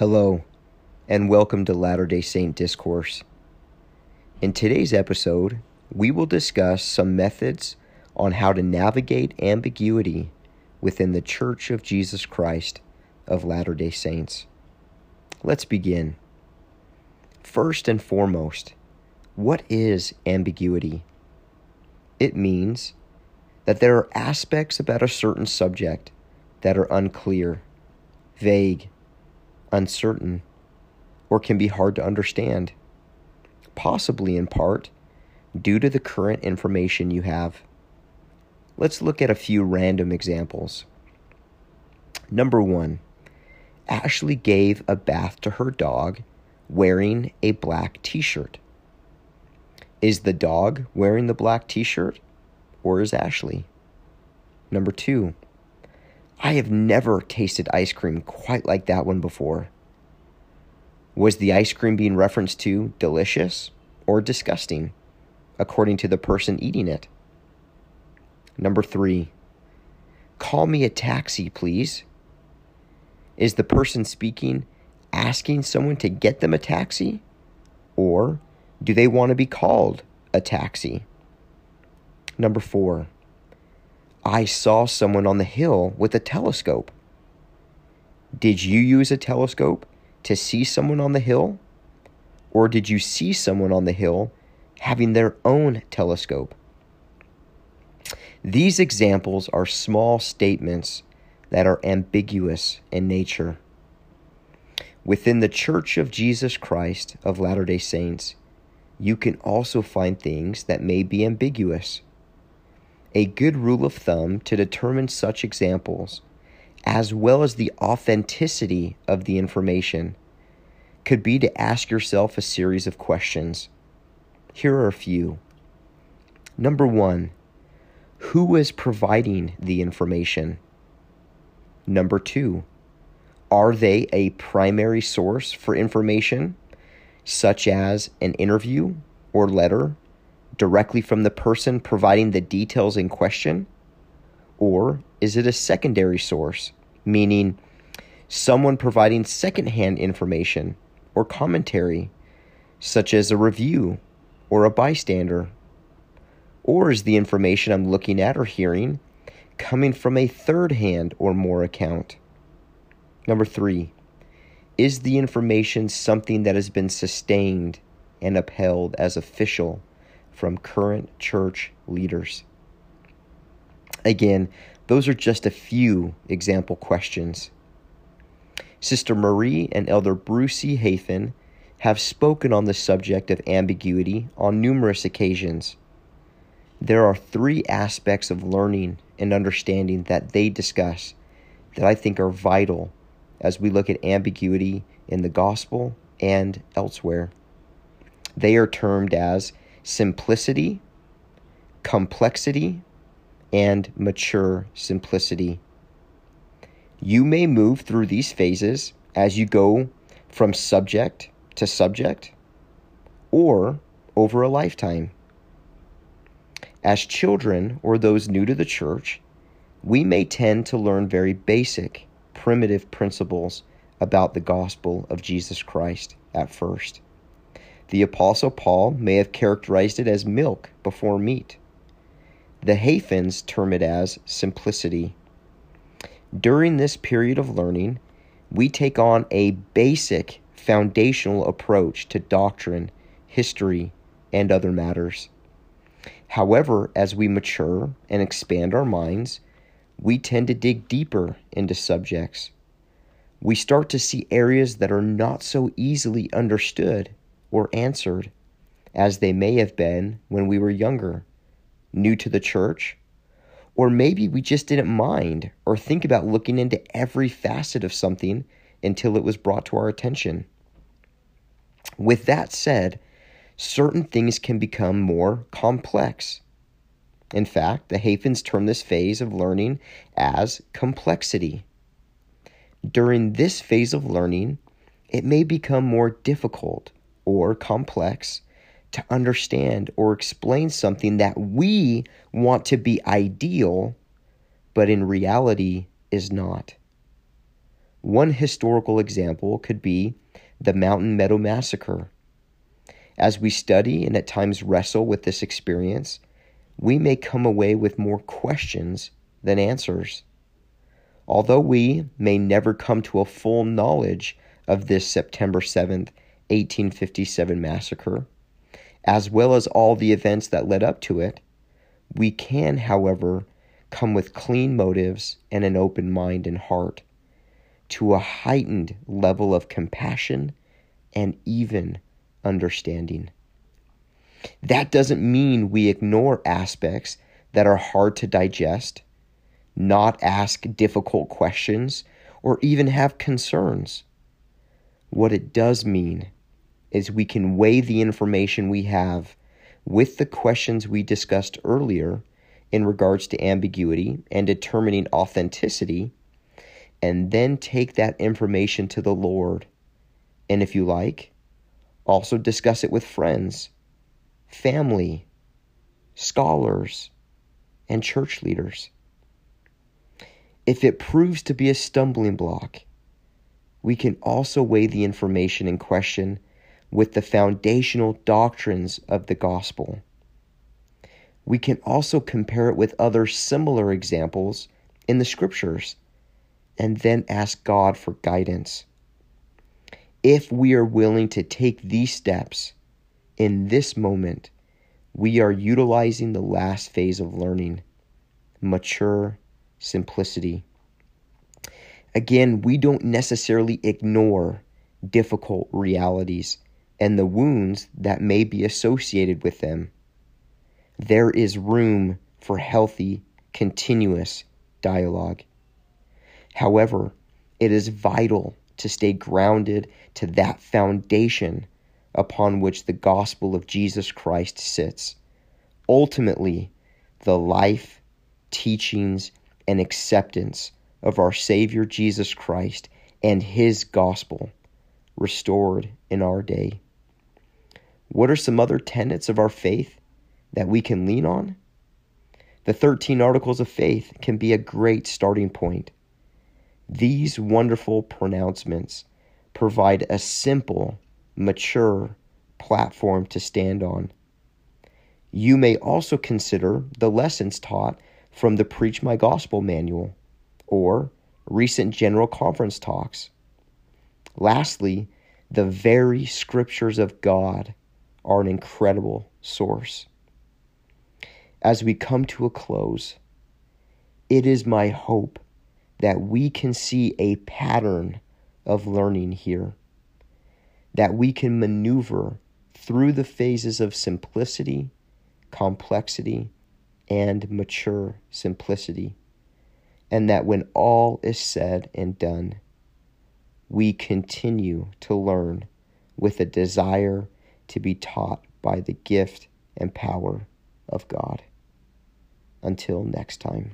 Hello, and welcome to Latter day Saint Discourse. In today's episode, we will discuss some methods on how to navigate ambiguity within the Church of Jesus Christ of Latter day Saints. Let's begin. First and foremost, what is ambiguity? It means that there are aspects about a certain subject that are unclear, vague, uncertain, or can be hard to understand, possibly in part due to the current information you have. Let's look at a few random examples. Number one, Ashley gave a bath to her dog wearing a black t shirt. Is the dog wearing the black t shirt or is Ashley? Number two, I have never tasted ice cream quite like that one before. Was the ice cream being referenced to delicious or disgusting, according to the person eating it? Number three, call me a taxi, please. Is the person speaking asking someone to get them a taxi? Or do they want to be called a taxi? Number four, I saw someone on the hill with a telescope. Did you use a telescope to see someone on the hill? Or did you see someone on the hill having their own telescope? These examples are small statements that are ambiguous in nature. Within the Church of Jesus Christ of Latter day Saints, you can also find things that may be ambiguous. A good rule of thumb to determine such examples, as well as the authenticity of the information, could be to ask yourself a series of questions. Here are a few. Number one, who is providing the information? Number two, are they a primary source for information, such as an interview or letter directly from the person providing the details in question? Or is it a secondary source, meaning someone providing secondhand information or commentary, such as a review or a bystander? Or is the information I'm looking at or hearing coming from a third hand or more account? Number three, is the information something that has been sustained and upheld as official from current church leaders? Again, those are just a few example questions. Sister Marie and Elder Bruce C. Hafen have spoken on the subject of ambiguity on numerous occasions. There are three aspects of learning and understanding that they discuss that I think are vital as we look at ambiguity in the gospel and elsewhere. They are termed as simplicity, complexity, and mature simplicity. You may move through these phases as you go from subject to subject or over a lifetime. As children or those new to the church, we may tend to learn very basic, primitive principles about the gospel of Jesus Christ at first. The Apostle Paul may have characterized it as milk before meat. The Hafens term it as simplicity. During this period of learning, we take on a basic foundational approach to doctrine, history, and other matters. However, as we mature and expand our minds, we tend to dig deeper into subjects. We start to see areas that are not so easily understood or answered as they may have been when we were younger, new to the church, or maybe we just didn't mind or think about looking into every facet of something until it was brought to our attention. With that said, certain things can become more complex. In fact, the Hafens term this phase of learning as complexity. During this phase of learning, it may become more difficult or complex to understand or explain something that we want to be ideal, but in reality is not. One historical example could be the Mountain Meadow Massacre. As we study and at times wrestle with this experience, we may come away with more questions than answers. Although we may never come to a full knowledge of this September 7th, 1857 massacre, as well as all the events that led up to it, we can, however, come with clean motives and an open mind and heart to a heightened level of compassion and even understanding. That doesn't mean we ignore aspects that are hard to digest, not ask difficult questions, or even have concerns. What it does mean is we can weigh the information we have with the questions we discussed earlier in regards to ambiguity and determining authenticity, and then take that information to the Lord. And if you like, also discuss it with friends, family, scholars, and church leaders. If it proves to be a stumbling block, we can also weigh the information in question with the foundational doctrines of the gospel. We can also compare it with other similar examples in the scriptures and then ask God for guidance. If we are willing to take these steps in this moment, we are utilizing the last phase of learning mature simplicity. Again, we don't necessarily ignore difficult realities and the wounds that may be associated with them. There is room for healthy, continuous dialogue. However, it is vital to stay grounded to that foundation upon which the gospel of Jesus Christ sits. Ultimately, the life, teachings, and acceptance of our Savior Jesus Christ and His gospel restored in our day. What are some other tenets of our faith that we can lean on? The 13 Articles of Faith can be a great starting point. These wonderful pronouncements provide a simple, mature platform to stand on. You may also consider the lessons taught from the Preach My Gospel manual or recent General Conference talks. Lastly, the very scriptures of God are an incredible source. As we come to a close, it is my hope that we can see a pattern of learning here, that we can maneuver through the phases of simplicity, complexity, and mature simplicity, and that when all is said and done, we continue to learn with a desire to be taught by the gift and power of God. Until next time.